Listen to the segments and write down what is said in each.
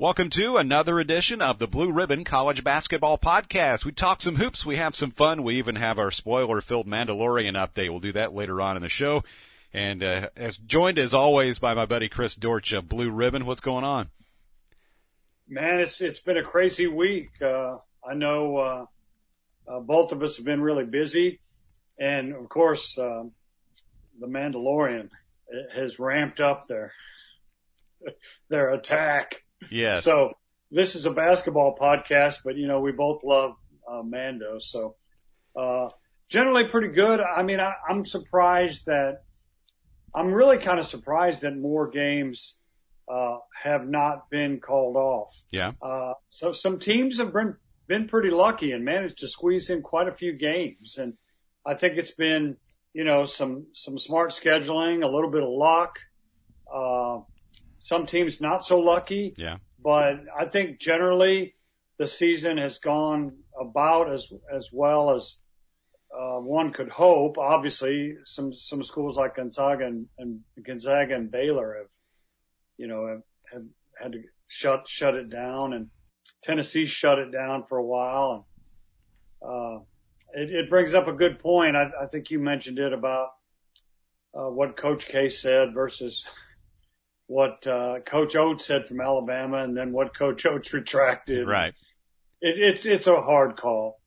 Welcome to another edition of the Blue Ribbon College Basketball Podcast. We talk some hoops, we have some fun, we even have our spoiler-filled Mandalorian update. We'll do that later on in the show. And uh, as joined as always by my buddy Chris Dortch of Blue Ribbon. What's going on? Man, it's it's been a crazy week. Uh, I know uh, uh both of us have been really busy, and of course, uh, the Mandalorian has ramped up their their attack Yes. So this is a basketball podcast, but you know, we both love uh, Mando. So, uh, generally pretty good. I mean, I, I'm surprised that I'm really kind of surprised that more games, uh, have not been called off. Yeah. Uh, so some teams have been, been pretty lucky and managed to squeeze in quite a few games. And I think it's been, you know, some, some smart scheduling, a little bit of luck. Some teams not so lucky. Yeah. But I think generally the season has gone about as as well as uh, one could hope. Obviously, some some schools like Gonzaga and, and Gonzaga and Baylor have, you know, have, have had to shut shut it down, and Tennessee shut it down for a while. And uh, it, it brings up a good point. I, I think you mentioned it about uh, what Coach K said versus what uh, Coach Oats said from Alabama, and then what Coach Oats retracted. Right. It, it's it's a hard call.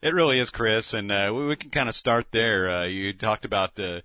It really is, Chris, and uh, we, we can kind of start there. Uh, you talked about uh,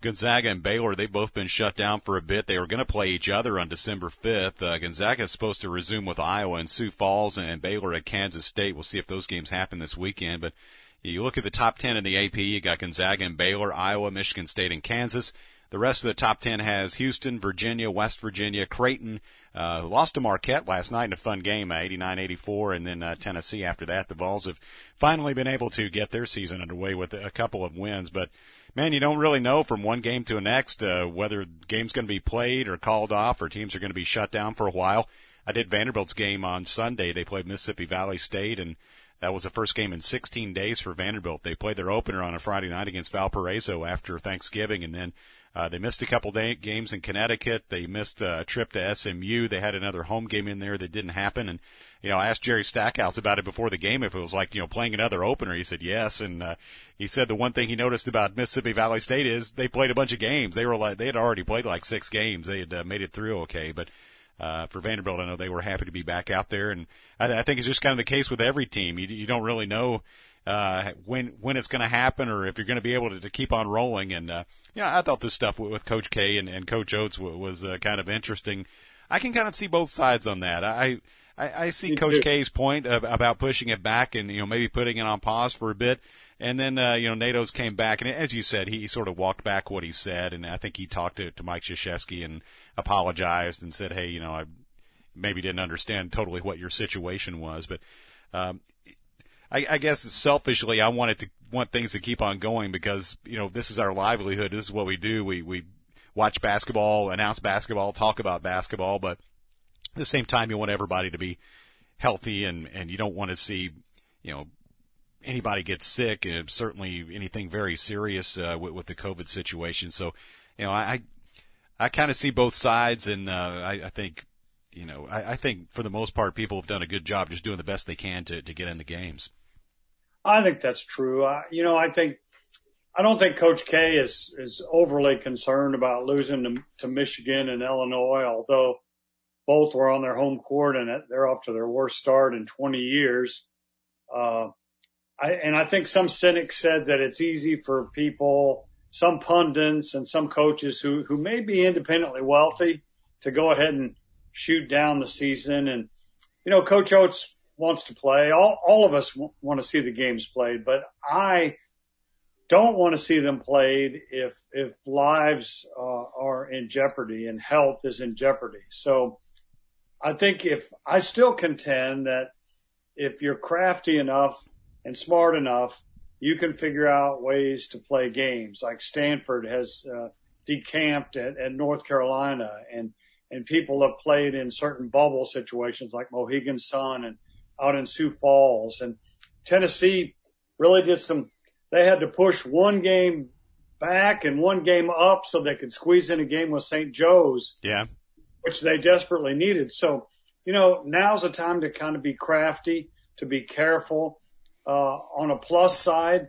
Gonzaga and Baylor. They've both been shut down for a bit. They were going to play each other on December 5th. Uh, Gonzaga is supposed to resume with Iowa and Sioux Falls, and Baylor at Kansas State. We'll see if those games happen this weekend. But you look at the top 10 in the AP. You got Gonzaga and Baylor, Iowa, Michigan State, and Kansas. The rest of the top 10 has Houston, Virginia, West Virginia, Creighton, uh, lost to Marquette last night in a fun game, 89-84, uh, and then uh, Tennessee after that. The Vols have finally been able to get their season underway with a couple of wins, but man, you don't really know from one game to the next uh, whether the game's going to be played or called off or teams are going to be shut down for a while. I did Vanderbilt's game on Sunday. They played Mississippi Valley State, and that was the first game in 16 days for Vanderbilt. They played their opener on a Friday night against Valparaiso after Thanksgiving, and then uh, they missed a couple day- games in Connecticut. They missed a trip to SMU. They had another home game in there that didn't happen. And, you know, I asked Jerry Stackhouse about it before the game if it was like, you know, playing another opener. He said yes. And, uh, he said the one thing he noticed about Mississippi Valley State is they played a bunch of games. They were like, they had already played like six games. They had uh, made it through okay. But, uh, for Vanderbilt, I know they were happy to be back out there. And I, I think it's just kind of the case with every team. You, you don't really know, uh, when when it's going to happen or if you're going to be able to, to keep on rolling. And uh, yeah, I thought this stuff with, with Coach K and, and Coach Oats was, was uh, kind of interesting. I can kind of see both sides on that. I I, I see Coach K's point of, about pushing it back and you know maybe putting it on pause for a bit. And then, uh, you know, Nate Oats came back, and as you said, he sort of walked back what he said, and I think he talked to, to Mike Krzyzewski and apologized and said, hey, you know, I maybe didn't understand totally what your situation was, but um, I, I guess selfishly, I wanted to want things to keep on going because you know this is our livelihood. This is what we do. We we watch basketball, announce basketball, talk about basketball, but at the same time, you want everybody to be healthy and and you don't want to see you know anybody get sick and certainly anything very serious uh, with, with the COVID situation. So you know I I kind of see both sides, and uh, I, I think you know, I, I think for the most part, people have done a good job just doing the best they can to, to get in the games. I think that's true. I, you know, I think, I don't think Coach K is, is overly concerned about losing to, to Michigan and Illinois, although both were on their home court and they're off to their worst start in 20 years. Uh, I, and I think some cynics said that it's easy for people, some pundits and some coaches who, who may be independently wealthy to go ahead and shoot down the season. And, you know, Coach Oats wants to play. All, all of us w- want to see the games played, but I don't want to see them played if, if lives uh, are in jeopardy and health is in jeopardy. So I think if I still contend that if you're crafty enough and smart enough, you can figure out ways to play games like Stanford has uh, decamped at, at North Carolina and and people have played in certain bubble situations like Mohegan Sun and out in Sioux Falls and Tennessee really did some, they had to push one game back and one game up so they could squeeze in a game with St. Joe's. Yeah. Which they desperately needed. So you know, now's the time to kind of be crafty, to be careful. Uh, on a plus side,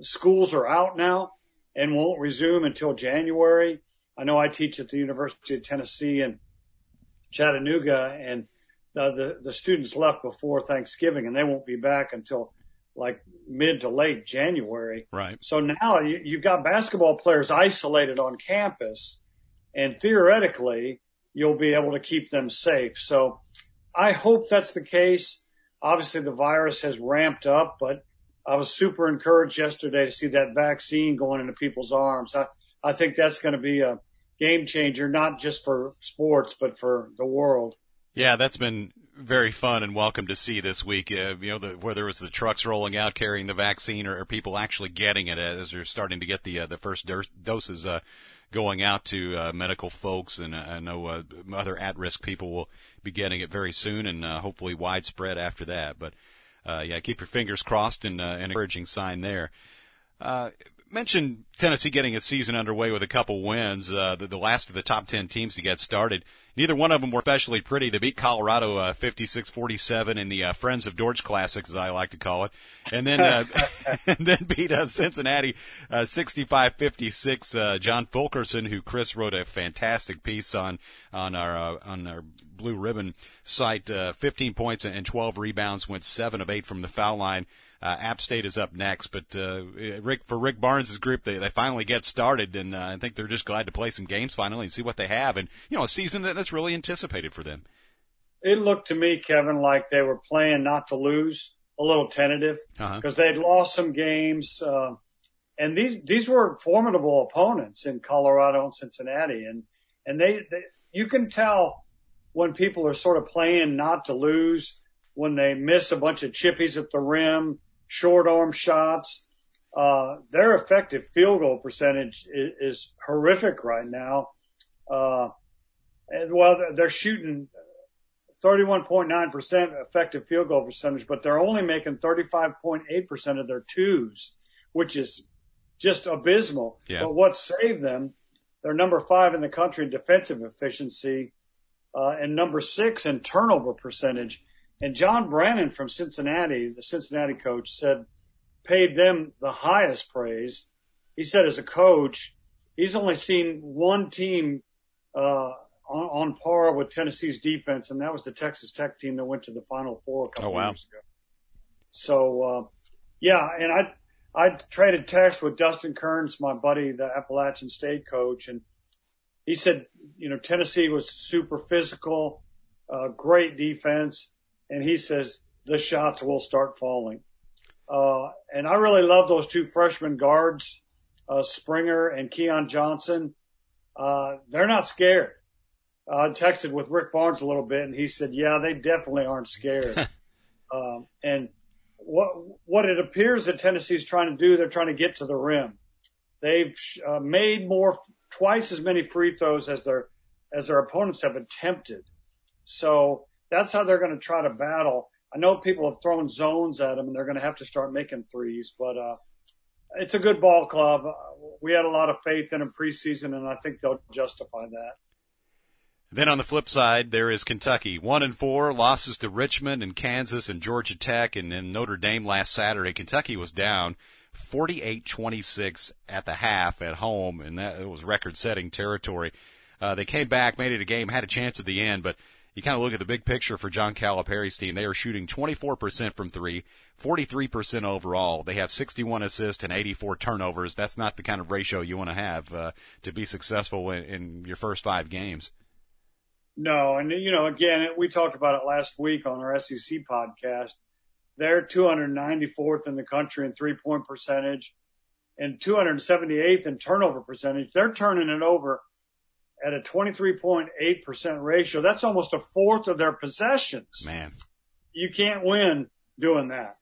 schools are out now and won't resume until January. I know I teach at the University of Tennessee in Chattanooga and the, the, the students left before Thanksgiving and they won't be back until like mid to late January. Right. So now you, you've got basketball players isolated on campus and theoretically you'll be able to keep them safe. So I hope that's the case. Obviously the virus has ramped up, but I was super encouraged yesterday to see that vaccine going into people's arms. I, I think that's going to be a game changer, not just for sports, but for the world. Yeah, that's been very fun and welcome to see this week. Uh, you know, the, whether it was the trucks rolling out carrying the vaccine or, or people actually getting it as they're starting to get the uh, the first doses uh, going out to uh, medical folks, and uh, I know uh, other at-risk people will be getting it very soon, and uh, hopefully widespread after that. But uh, yeah, keep your fingers crossed, and uh, an encouraging sign there. Uh, mentioned Tennessee getting a season underway with a couple wins, uh, the, the last of the top 10 teams to get started. Neither one of them were especially pretty. They beat Colorado uh, 56-47 in the uh, Friends of George Classic, as I like to call it, and then uh, and then beat uh, Cincinnati uh, 65-56. Uh, John Fulkerson, who Chris wrote a fantastic piece on on our uh, on our Blue Ribbon site, uh, 15 points and 12 rebounds, went seven of eight from the foul line. Uh, App State is up next, but uh, Rick for Rick Barnes' group, they they finally get started, and uh, I think they're just glad to play some games finally and see what they have, and you know, a season that, that's really anticipated for them. It looked to me, Kevin, like they were playing not to lose, a little tentative because uh-huh. they'd lost some games, uh, and these these were formidable opponents in Colorado and Cincinnati, and and they, they you can tell when people are sort of playing not to lose when they miss a bunch of chippies at the rim short arm shots. Uh, their effective field goal percentage is, is horrific right now. Uh, and well, they're shooting 31.9% effective field goal percentage, but they're only making 35.8% of their twos, which is just abysmal. Yeah. But what saved them, they're number five in the country in defensive efficiency, uh, and number six in turnover percentage. And John Brannen from Cincinnati, the Cincinnati coach, said, paid them the highest praise. He said, as a coach, he's only seen one team uh, on, on, par with Tennessee's defense, and that was the Texas Tech team that went to the Final Four a couple oh, wow. years ago. So, uh, yeah, and I I traded text with Dustin Kerns, my buddy, the Appalachian State coach, and he said, you know, Tennessee was super physical, uh, great defense and he says the shots will start falling. Uh, and I really love those two freshman guards, uh, Springer and Keon Johnson. Uh, they're not scared. I texted with Rick Barnes a little bit and he said, yeah, they definitely aren't scared. um, and what, what it appears that Tennessee is trying to do, they're trying to get to the rim. They've uh, made more, twice as many free throws as their, as their opponents have attempted. So that's how they're going to try to battle. I know people have thrown zones at them and they're going to have to start making threes, but, uh, it's a good ball club. We had a lot of faith in them preseason and I think they'll justify that. Then on the flip side, there is Kentucky. One and four losses to Richmond and Kansas and Georgia Tech and then Notre Dame last Saturday. Kentucky was down 48-26 at the half at home, and that was record-setting territory. Uh, they came back, made it a game, had a chance at the end, but you kind of look at the big picture for John Calipari's team. They are shooting 24% from three, 43% overall. They have 61 assists and 84 turnovers. That's not the kind of ratio you want to have uh, to be successful in, in your first five games. No, and you know, again, we talked about it last week on our SEC podcast. They're 294th in the country in three point percentage and 278th in turnover percentage. They're turning it over at a 23.8% ratio. That's almost a fourth of their possessions. Man. You can't win doing that.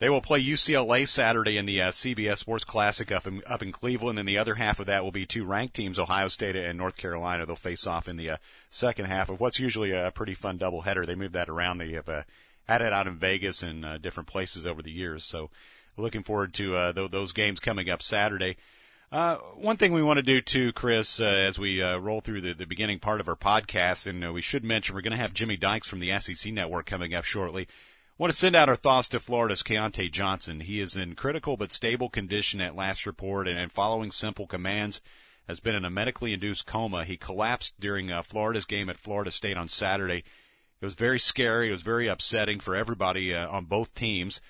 They will play UCLA Saturday in the uh, CBS Sports Classic up in, up in Cleveland, and the other half of that will be two ranked teams, Ohio State and North Carolina. They'll face off in the uh, second half of what's usually a pretty fun doubleheader. They move that around. They have uh, had it out in Vegas and uh, different places over the years. So, looking forward to uh, th- those games coming up Saturday. Uh, one thing we want to do too, Chris, uh, as we uh, roll through the, the beginning part of our podcast, and uh, we should mention we're going to have Jimmy Dykes from the SEC Network coming up shortly. Want to send out our thoughts to Florida's Keyontae Johnson. He is in critical but stable condition at last report, and, and following simple commands, has been in a medically induced coma. He collapsed during uh, Florida's game at Florida State on Saturday. It was very scary. It was very upsetting for everybody uh, on both teams.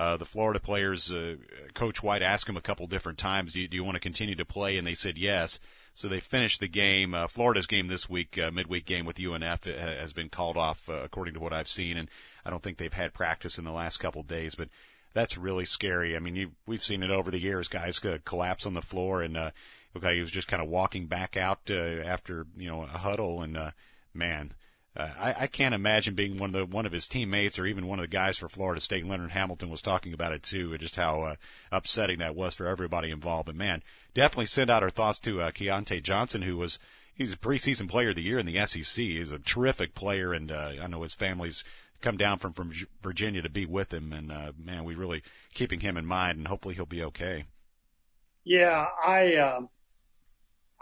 Uh, the Florida players, uh, Coach White asked him a couple different times, do you, do you want to continue to play? And they said yes. So they finished the game. Uh, Florida's game this week, uh, midweek game with UNF, uh, has been called off, uh, according to what I've seen. And I don't think they've had practice in the last couple days, but that's really scary. I mean, you, we've seen it over the years. Guys collapse on the floor, and uh, okay, he was just kind of walking back out uh, after you know a huddle, and uh, man, uh, I, I can't imagine being one of the one of his teammates or even one of the guys for Florida State. Leonard Hamilton was talking about it too, just how uh, upsetting that was for everybody involved. But man, definitely send out our thoughts to uh, Keyontae Johnson, who was he's a preseason player of the year in the SEC. He's a terrific player, and uh, I know his family's come down from from Virginia to be with him, and uh, man, we really keeping him in mind, and hopefully he'll be okay. Yeah, I. Um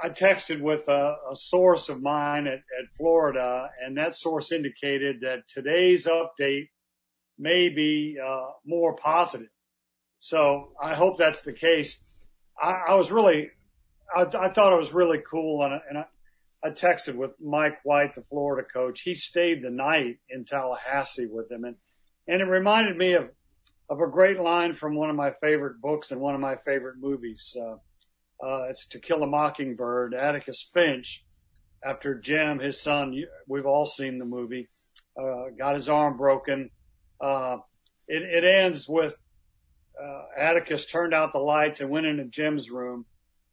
I texted with a, a source of mine at, at, Florida, and that source indicated that today's update may be uh, more positive. So I hope that's the case. I, I was really, I, I, thought it was really cool, and, and I, I texted with Mike White, the Florida coach. He stayed the night in Tallahassee with him, and and it reminded me of of a great line from one of my favorite books and one of my favorite movies. Uh, uh, it's To Kill a Mockingbird. Atticus Finch, after Jim, his son, we've all seen the movie, uh, got his arm broken. Uh, it, it ends with uh, Atticus turned out the lights and went into Jim's room.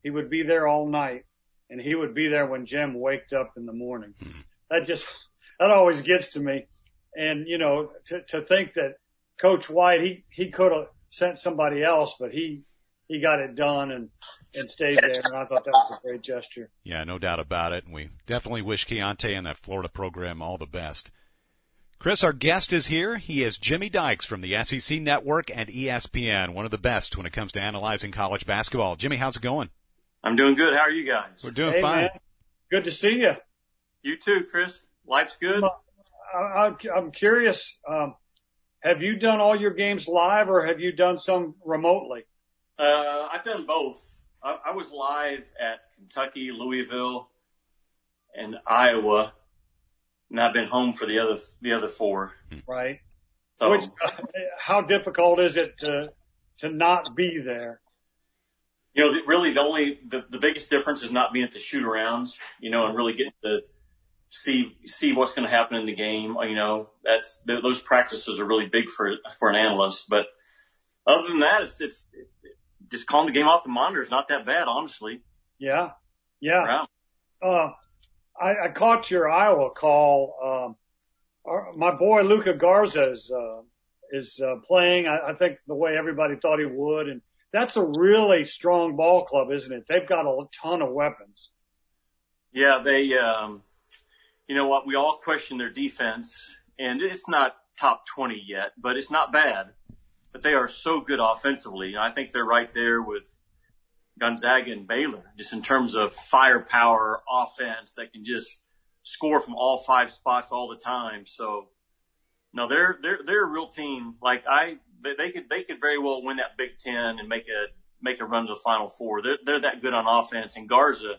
He would be there all night, and he would be there when Jim waked up in the morning. Mm-hmm. That just that always gets to me. And you know, to, to think that Coach White, he he could have sent somebody else, but he he got it done and and stayed there. And I thought that was a great gesture. Yeah, no doubt about it. And we definitely wish Keyontae and that Florida program all the best. Chris, our guest is here. He is Jimmy Dykes from the SEC Network and ESPN, one of the best when it comes to analyzing college basketball. Jimmy, how's it going? I'm doing good. How are you guys? We're doing hey, fine. Man. Good to see you. You too, Chris. Life's good. I, am curious. Um, have you done all your games live or have you done some remotely? Uh, I've done both. I, I was live at Kentucky, Louisville, and Iowa, and I've been home for the other the other four. Right. So, Which, uh, how difficult is it to to not be there? You know, really the only the, the biggest difference is not being at the shoot arounds. You know, and really getting to see see what's going to happen in the game. You know, that's those practices are really big for for an analyst. But other than that, it's it's just calling the game off the monitor is not that bad, honestly. Yeah. Yeah. Uh, I, I, caught your Iowa call. Um, our, my boy Luka Garza is, uh, is uh, playing. I, I, think the way everybody thought he would, and that's a really strong ball club, isn't it? They've got a ton of weapons. Yeah, they. Um, you know what? We all question their defense, and it's not top twenty yet, but it's not bad but they are so good offensively. And I think they're right there with Gonzaga and Baylor, just in terms of firepower offense that can just score from all five spots all the time. So no, they're, they're, they're a real team. Like I, they could, they could very well win that Big Ten and make a, make a run to the final four. They're, they're that good on offense and Garza,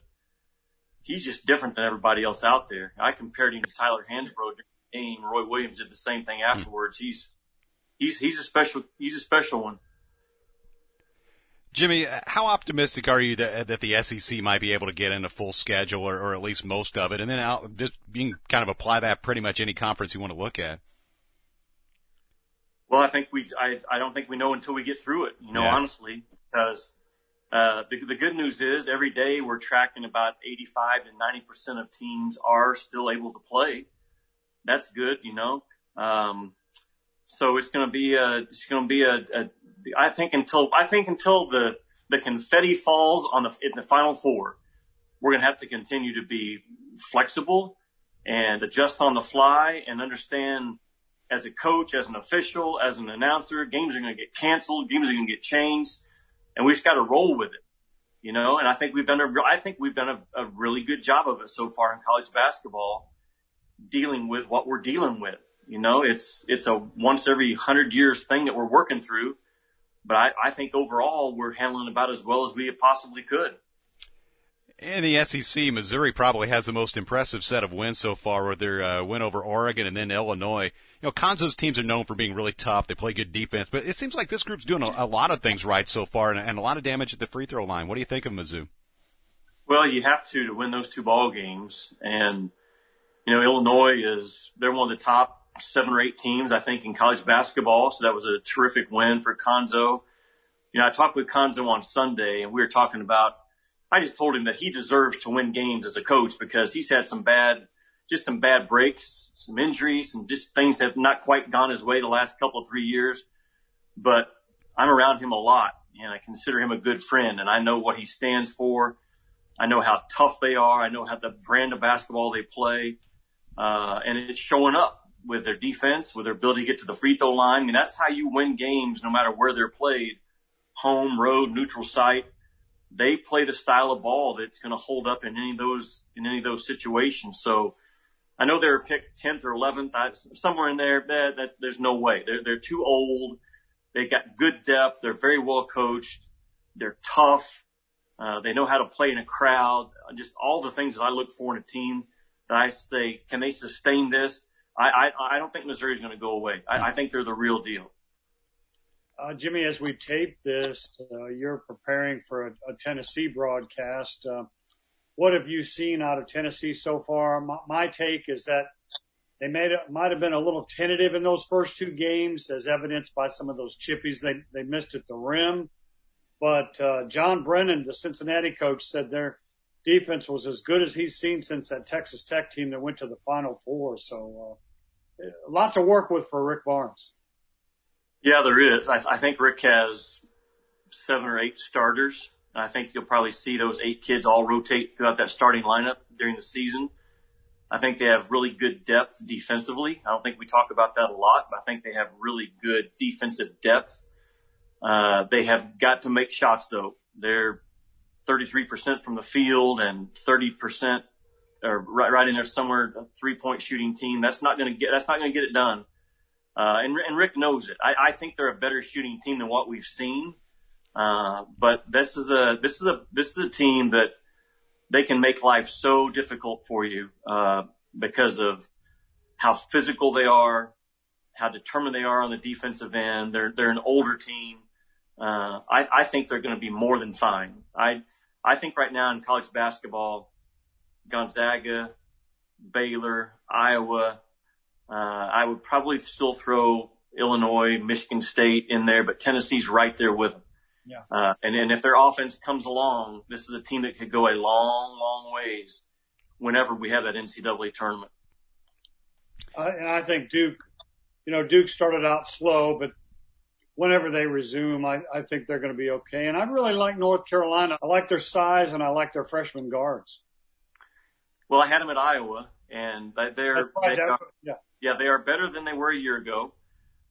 he's just different than everybody else out there. I compared him to Tyler Hansbrough game. Roy Williams did the same thing afterwards. He's, he's he's a special he's a special one. Jimmy, how optimistic are you that that the SEC might be able to get in a full schedule or, or at least most of it, and then out, just being kind of apply that pretty much any conference you want to look at? Well, I think we I I don't think we know until we get through it. You know, yeah. honestly, because uh, the the good news is every day we're tracking about 85 to 90 percent of teams are still able to play. That's good, you know. Um, so it's going to be a, it's going to be a, a, I think until, I think until the, the confetti falls on the, in the final four, we're going to have to continue to be flexible and adjust on the fly and understand as a coach, as an official, as an announcer, games are going to get canceled, games are going to get changed, and we just got to roll with it. you know, and I think we've done a, I think we've done a, a really good job of it so far in college basketball, dealing with what we're dealing with. You know, it's, it's a once every hundred years thing that we're working through. But I, I think overall we're handling about as well as we possibly could. In the SEC, Missouri probably has the most impressive set of wins so far with their uh, win over Oregon and then Illinois. You know, Cuonzo's teams are known for being really tough. They play good defense, but it seems like this group's doing a, a lot of things right so far and, and, a lot of damage at the free throw line. What do you think of Mizzou? Well, you have to to win those two ball games, and you know Illinois is they're one of the top seven or eight teams I think in college basketball, so that was a terrific win for Cuonzo. You know, I talked with Cuonzo on Sunday, and we were talking about I just told him that he deserves to win games as a coach because he's had some bad, just some bad breaks, some injuries, and just things that have not quite gone his way the last couple of three years. But I'm around him a lot and I consider him a good friend and I know what he stands for. I know how tough they are. I know how the brand of basketball they play. Uh, and it's showing up with their defense, with their ability to get to the free throw line. I mean, that's how you win games no matter where they're played. Home, road, neutral site they play the style of ball that's going to hold up in any of those in any of those situations. So I know they're picked 10th or 11th, somewhere in there. That, that there's no way. They're they're too old. They've got good depth. They're very well coached. They're tough. Uh, they know how to play in a crowd. Just all the things that I look for in a team that I say, can they sustain this? I I, I don't think Missouri is going to go away. I, I think they're the real deal. Uh, Jimmy, as we tape this, uh, you're preparing for a, a Tennessee broadcast. Uh, what have you seen out of Tennessee so far? My, my take is that they made it, might have been a little tentative in those first two games, as evidenced by some of those chippies they, they missed at the rim. But uh, John Brannen, the Cincinnati coach, said their defense was as good as he's seen since that Texas Tech team that went to the Final Four. So uh, a lot to work with for Rick Barnes. Yeah, there is. I, I think Rick has seven or eight starters. And I think you'll probably see those eight kids all rotate throughout that starting lineup during the season. I think they have really good depth defensively. I don't think we talk about that a lot, but I think they have really good defensive depth. Uh, they have got to make shots though. They're 33% from the field and 30% or right, right in there somewhere, a three point shooting team. That's not going to get, that's not going to get it done. Uh, and, and Rick knows it. I, I think they're a better shooting team than what we've seen. Uh, but this is a, this is a, this is a team that they can make life so difficult for you, uh, because of how physical they are, how determined they are on the defensive end. They're, they're an older team. Uh, I, I think they're going to be more than fine. I, I think right now in college basketball, Gonzaga, Baylor, Iowa, uh, I would probably still throw Illinois, Michigan State in there, but Tennessee's right there with them. Yeah. Uh, and, and if their offense comes along, this is a team that could go a long, long ways whenever we have that NCAA tournament. Uh, and I think Duke, you know, Duke started out slow, but whenever they resume, I, I think they're going to be okay. And I really like North Carolina. I like their size and I like their freshman guards. Well, I had them at Iowa and they're, right, they are, yeah yeah, they are better than they were a year ago.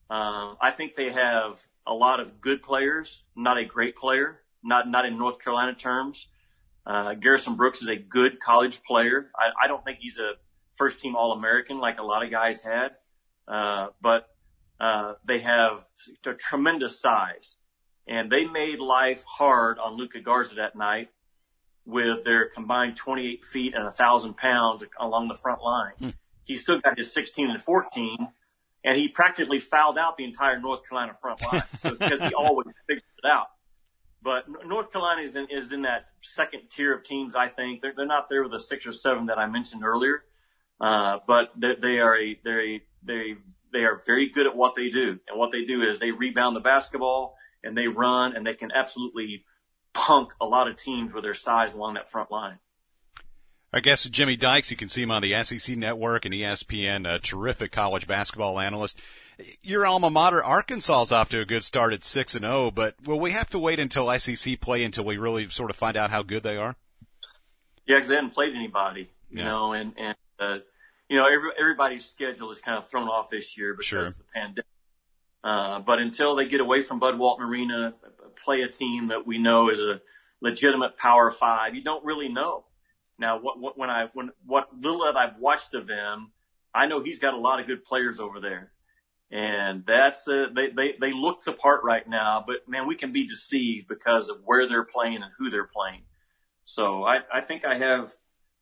Um, I think they have a lot of good players, not a great player, not not in North Carolina terms. Uh, Garrison Brooks is a good college player. I, I don't think he's a first team All American like a lot of guys had, uh, but uh, they have a tremendous size, and they made life hard on Luka Garza that night with their combined 28 feet and a thousand pounds along the front line. Hmm he still got his 16 and 14, and he practically fouled out the entire North Carolina front line so, because he always figured it out. But North Carolina is in, is in that second tier of teams. I think they're, they're not there with the six or seven that I mentioned earlier. Uh, but they, they are a, they're a, they, they are very good at what they do. And what they do is they rebound the basketball and they run and they can absolutely punk a lot of teams with their size along that front line. Our guest Jimmy Dykes. You can see him on the SEC Network and ESPN. A terrific college basketball analyst. Your alma mater, Arkansas, is off to a good start at six and zero. Oh, but will we have to wait until SEC play until we really sort of find out how good they are? Yeah, because they haven't played anybody, you yeah. know, and and uh, you know every, everybody's schedule is kind of thrown off this year because sure. of the pandemic. Uh, but until they get away from Bud Walton Arena, play a team that we know is a legitimate Power Five. You don't really know. Now, what, what when I when what little that I've watched of them, I know he's got a lot of good players over there, and that's uh, they they they look the part right now. But man, we can be deceived because of where they're playing and who they're playing. So I I think I have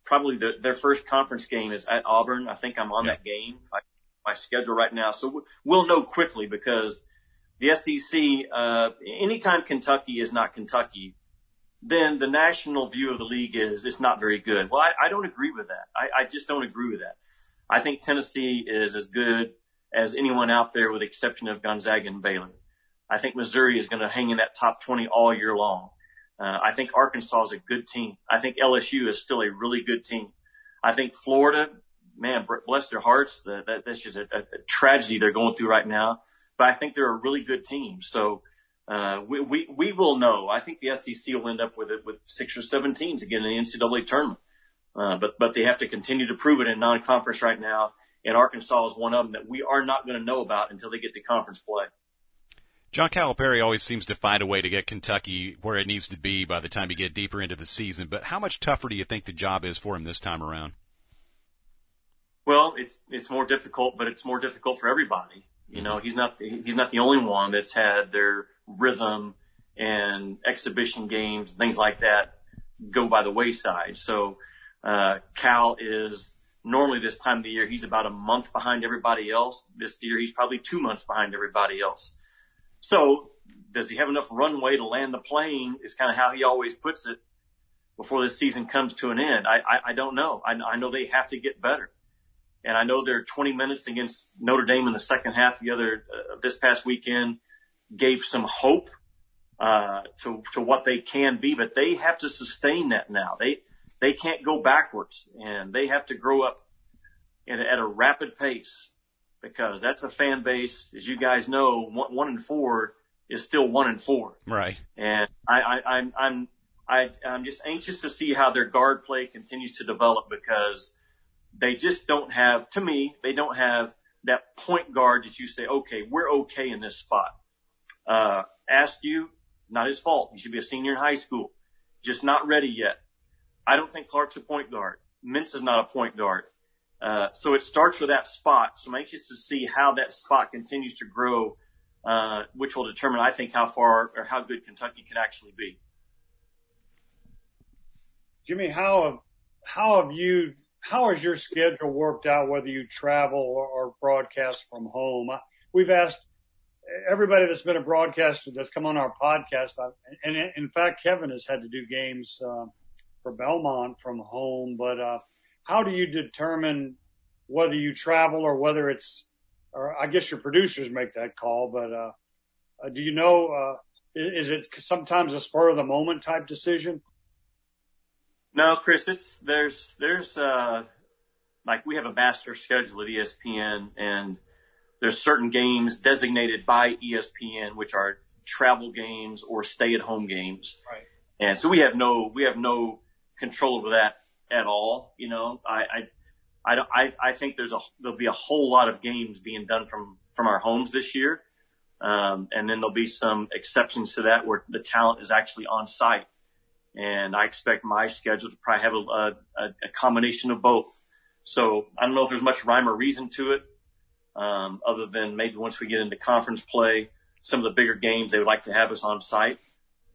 probably the, their first conference game is at Auburn. I think I'm on yeah. that game. I, my schedule right now, so we'll know quickly because the SEC. Uh, anytime Kentucky is not Kentucky, then the national view of the league is it's not very good. Well, I, I don't agree with that. I, I just don't agree with that. I think Tennessee is as good as anyone out there with the exception of Gonzaga and Baylor. I think Missouri is going to hang in that top 20 all year long. Uh, I think Arkansas is a good team. I think LSU is still a really good team. I think Florida, man, bless their hearts. That, that that's just a, a tragedy they're going through right now. But I think they're a really good team. So uh, we, we, we will know. I think the SEC will end up with it with six or seven teams again in the NCAA tournament. Uh, but, but they have to continue to prove it in non-conference right now. And Arkansas is one of them that we are not going to know about until they get to conference play. John Calipari always seems to find a way to get Kentucky where it needs to be by the time you get deeper into the season. But how much tougher do you think the job is for him this time around? Well, it's it's more difficult, but it's more difficult for everybody. You know, he's not he's not the only one that's had their rhythm and exhibition games, and things like that go by the wayside. So, uh, Cal is normally this time of the year, he's about a month behind everybody else. This year, he's probably two months behind everybody else. So does he have enough runway to land the plane is kind of how he always puts it before this season comes to an end. I, I, I don't know. I, I know they have to get better. And I know their 20 minutes against Notre Dame in the second half the other, uh, this past weekend gave some hope uh, to to what they can be, but they have to sustain that now. They they can't go backwards, and they have to grow up in, at a rapid pace because that's a fan base, as you guys know, one, one and four is still one and four. Right. And I, I I'm I'm I, I'm just anxious to see how their guard play continues to develop because they just don't have, to me, they don't have that point guard that you say, okay, we're okay in this spot uh, Askew, not his fault. He should be a senior in high school, just not ready yet. I don't think Clarke's a point guard. Mintz is not a point guard. Uh, so it starts with that spot. So I'm anxious to see how that spot continues to grow, uh, which will determine, I think, how far or how good Kentucky can actually be. Jimmy, how have, how have you, how has your schedule worked out, whether you travel or, or broadcast from home? We've asked everybody that's been a broadcaster that's come on our podcast, and in fact, Kevin has had to do games uh, for Belmont from home. But uh, how do you determine whether you travel or whether it's, or I guess your producers make that call, but uh, uh do you know, uh, is it sometimes a spur of the moment type decision? No, Chris, it's, there's, there's, uh, like we have a master schedule at ESPN and there's certain games designated by ESPN, which are travel games or stay at home games. Right. And so we have no, we have no control over that at all. You know, I, I, I, I, I think there's a, there'll be a whole lot of games being done from, from our homes this year. Um, and then there'll be some exceptions to that where the talent is actually on site. And I expect my schedule to probably have a, a, a combination of both. So I don't know if there's much rhyme or reason to it um, other than maybe once we get into conference play, some of the bigger games, they would like to have us on site.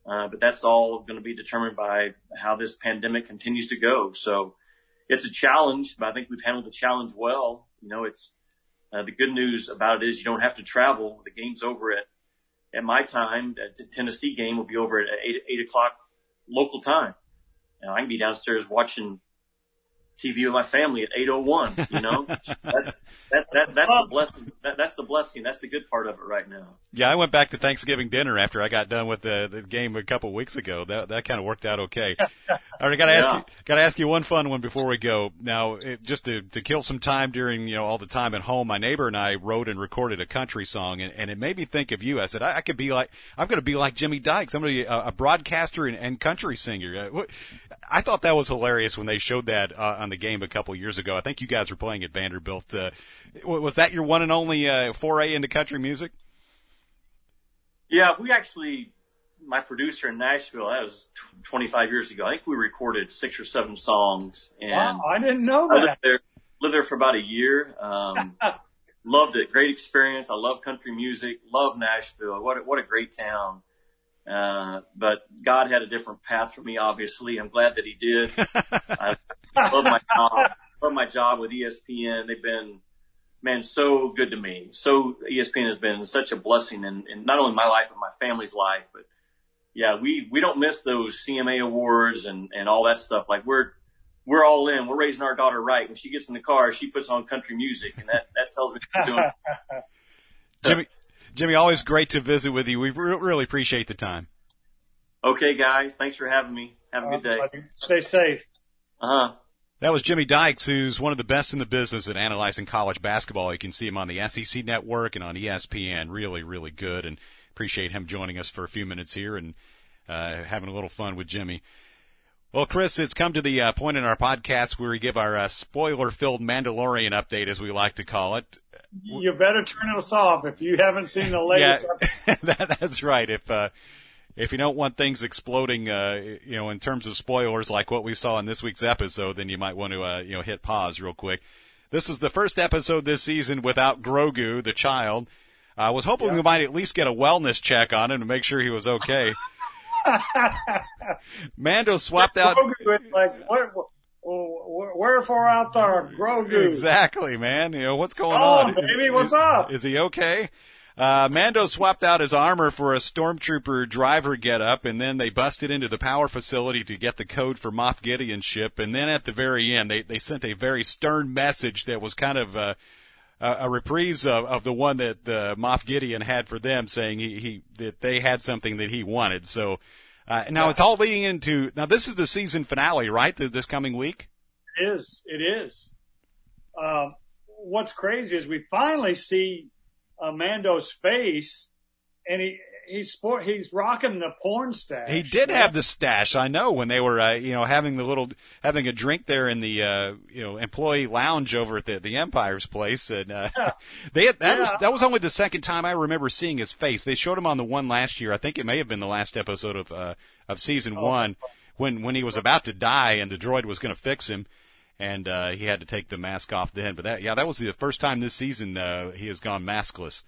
Uh, but that's all going to be determined by how this pandemic continues to go. So it's a challenge, but I think we've handled the challenge well. You know, it's, uh, the good news about it is you don't have to travel. The game's over at, at my time. The Tennessee game will be over at eight, eight o'clock local time. Now I can be downstairs watching TV with my family at 801. You know, that's that, that that's the blessing. That, that's the blessing. That's the good part of it right now. Yeah, I went back to Thanksgiving dinner after I got done with the the game a couple weeks ago. That that kind of worked out okay. All right, got to ask yeah. you got to ask you one fun one before we go. Now, it, just to to kill some time during you know all the time at home, my neighbor and I wrote and recorded a country song, and, and it made me think of you. I said I, I could be like I'm going to be like Jimmy Dykes. I'm going to be a, a broadcaster and, and country singer. Uh, I thought that was hilarious when they showed that uh, on the game a couple years ago. I think you guys were playing at Vanderbilt. Uh, was that your one and only uh, foray into country music? Yeah, we actually my producer in Nashville. That was 25 years ago. I think we recorded six or seven songs, and wow, I didn't know I lived that. there. Lived there for about a year. Um, loved it. Great experience. I love country music. Love Nashville. What a, what a great town. Uh, but God had a different path for me. Obviously, I'm glad that He did. I love my job. Love my job with ESPN. They've been man, so good to me. So ESPN has been such a blessing in, in not only my life, but my family's life. But yeah, we, we don't miss those CMA awards and, and all that stuff. Like we're, we're all in. We're raising our daughter right. When she gets in the car, she puts on country music and that, that tells me she's doing Jimmy, Jimmy, always great to visit with you. We re- really appreciate the time. Okay, guys. Thanks for having me. Have a good day. Uh, Stay safe. Uh huh. That was Jimmy Dykes, who's one of the best in the business at analyzing college basketball. You can see him on the SEC network and on ESPN. Really, really good, and appreciate him joining us for a few minutes here and uh, having a little fun with Jimmy. Well, Chris, it's come to the uh, point in our podcast where we give our uh, spoiler-filled Mandalorian update, as we like to call it. You better turn us off if you haven't seen the latest. Yeah, that, that's right. If uh, if you don't want things exploding, uh, you know, in terms of spoilers like what we saw in this week's episode, then you might want to, uh, you know, hit pause real quick. This is the first episode this season without Grogu, the child. I was hoping Yeah. we might at least get a wellness check on him to make sure he was okay. Mando swapped out. Like, where, where, wherefore out there, Grogu? Exactly, man. You know, what's going on? on, baby, Is- what's is- up? Is he okay? Uh, Mando swapped out his armor for a stormtrooper driver getup, and then they busted into the power facility to get the code for Moff Gideon's ship. And then at the very end, they, they sent a very stern message that was kind of uh, a, a reprise of, of the one that uh, Moff Gideon had for them, saying he, he that they had something that he wanted. So uh, now Yeah. it's all leading into now. This is the season finale, right? Th- This coming week. It is. It is. Um, what's crazy is we finally see uh, Mando's face, and he he's sport he's rocking the porn stash. He did have the stash. I know when they were, uh, you know, having the little, having a drink there in the, uh, you know, employee lounge over at the, the Empire's place, and uh, they had, that was that was only the second time I remember seeing his face. They showed him on the one last year. I think it may have been the last episode of uh, of season Oh. one when when he was about to die and the droid was going to fix him. And uh, he had to take the mask off then, but that yeah, that was the first time this season uh, he has gone maskless.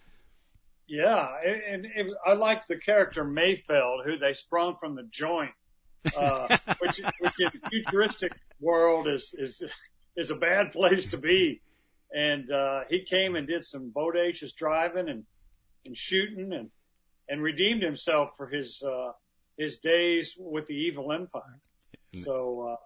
Yeah, and, it, I like the character Mayfeld, who they sprung from the joint, uh, which which in a futuristic world is is is a bad place to be. And uh, he came and did some bodacious driving and and shooting and and redeemed himself for his uh, his days with the evil empire. So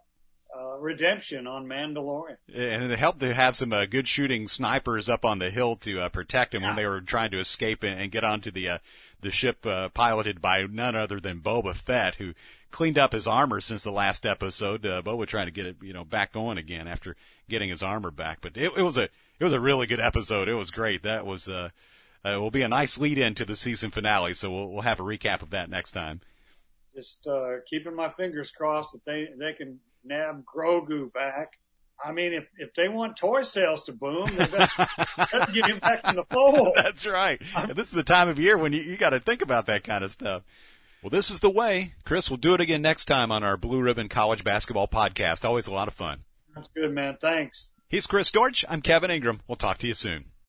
uh, redemption on Mandalorian. And it helped to have some uh, good shooting snipers up on the hill to uh, protect him when they were trying to escape and, and get onto the uh, the ship uh, piloted by none other than Boba Fett, who cleaned up his armor since the last episode. Uh, Boba trying to get it, you know, back going again after getting his armor back. But it, it was a it was a really good episode. It was great. That was uh, uh will be a nice lead in to the season finale. So we'll we'll have a recap of that next time. Just uh, keeping my fingers crossed that they they can nab Grogu back. I mean, if if they want toy sales to boom, they better, better get him back in the fold. That's right. This is the time of year when you, you got to think about that kind of stuff. Well, this is the way. Chris, we'll do it again next time on our Blue Ribbon College Basketball Podcast. Always a lot of fun. That's good, man. Thanks. He's Chris Dortch. I'm Kevin Ingram. We'll talk to you soon.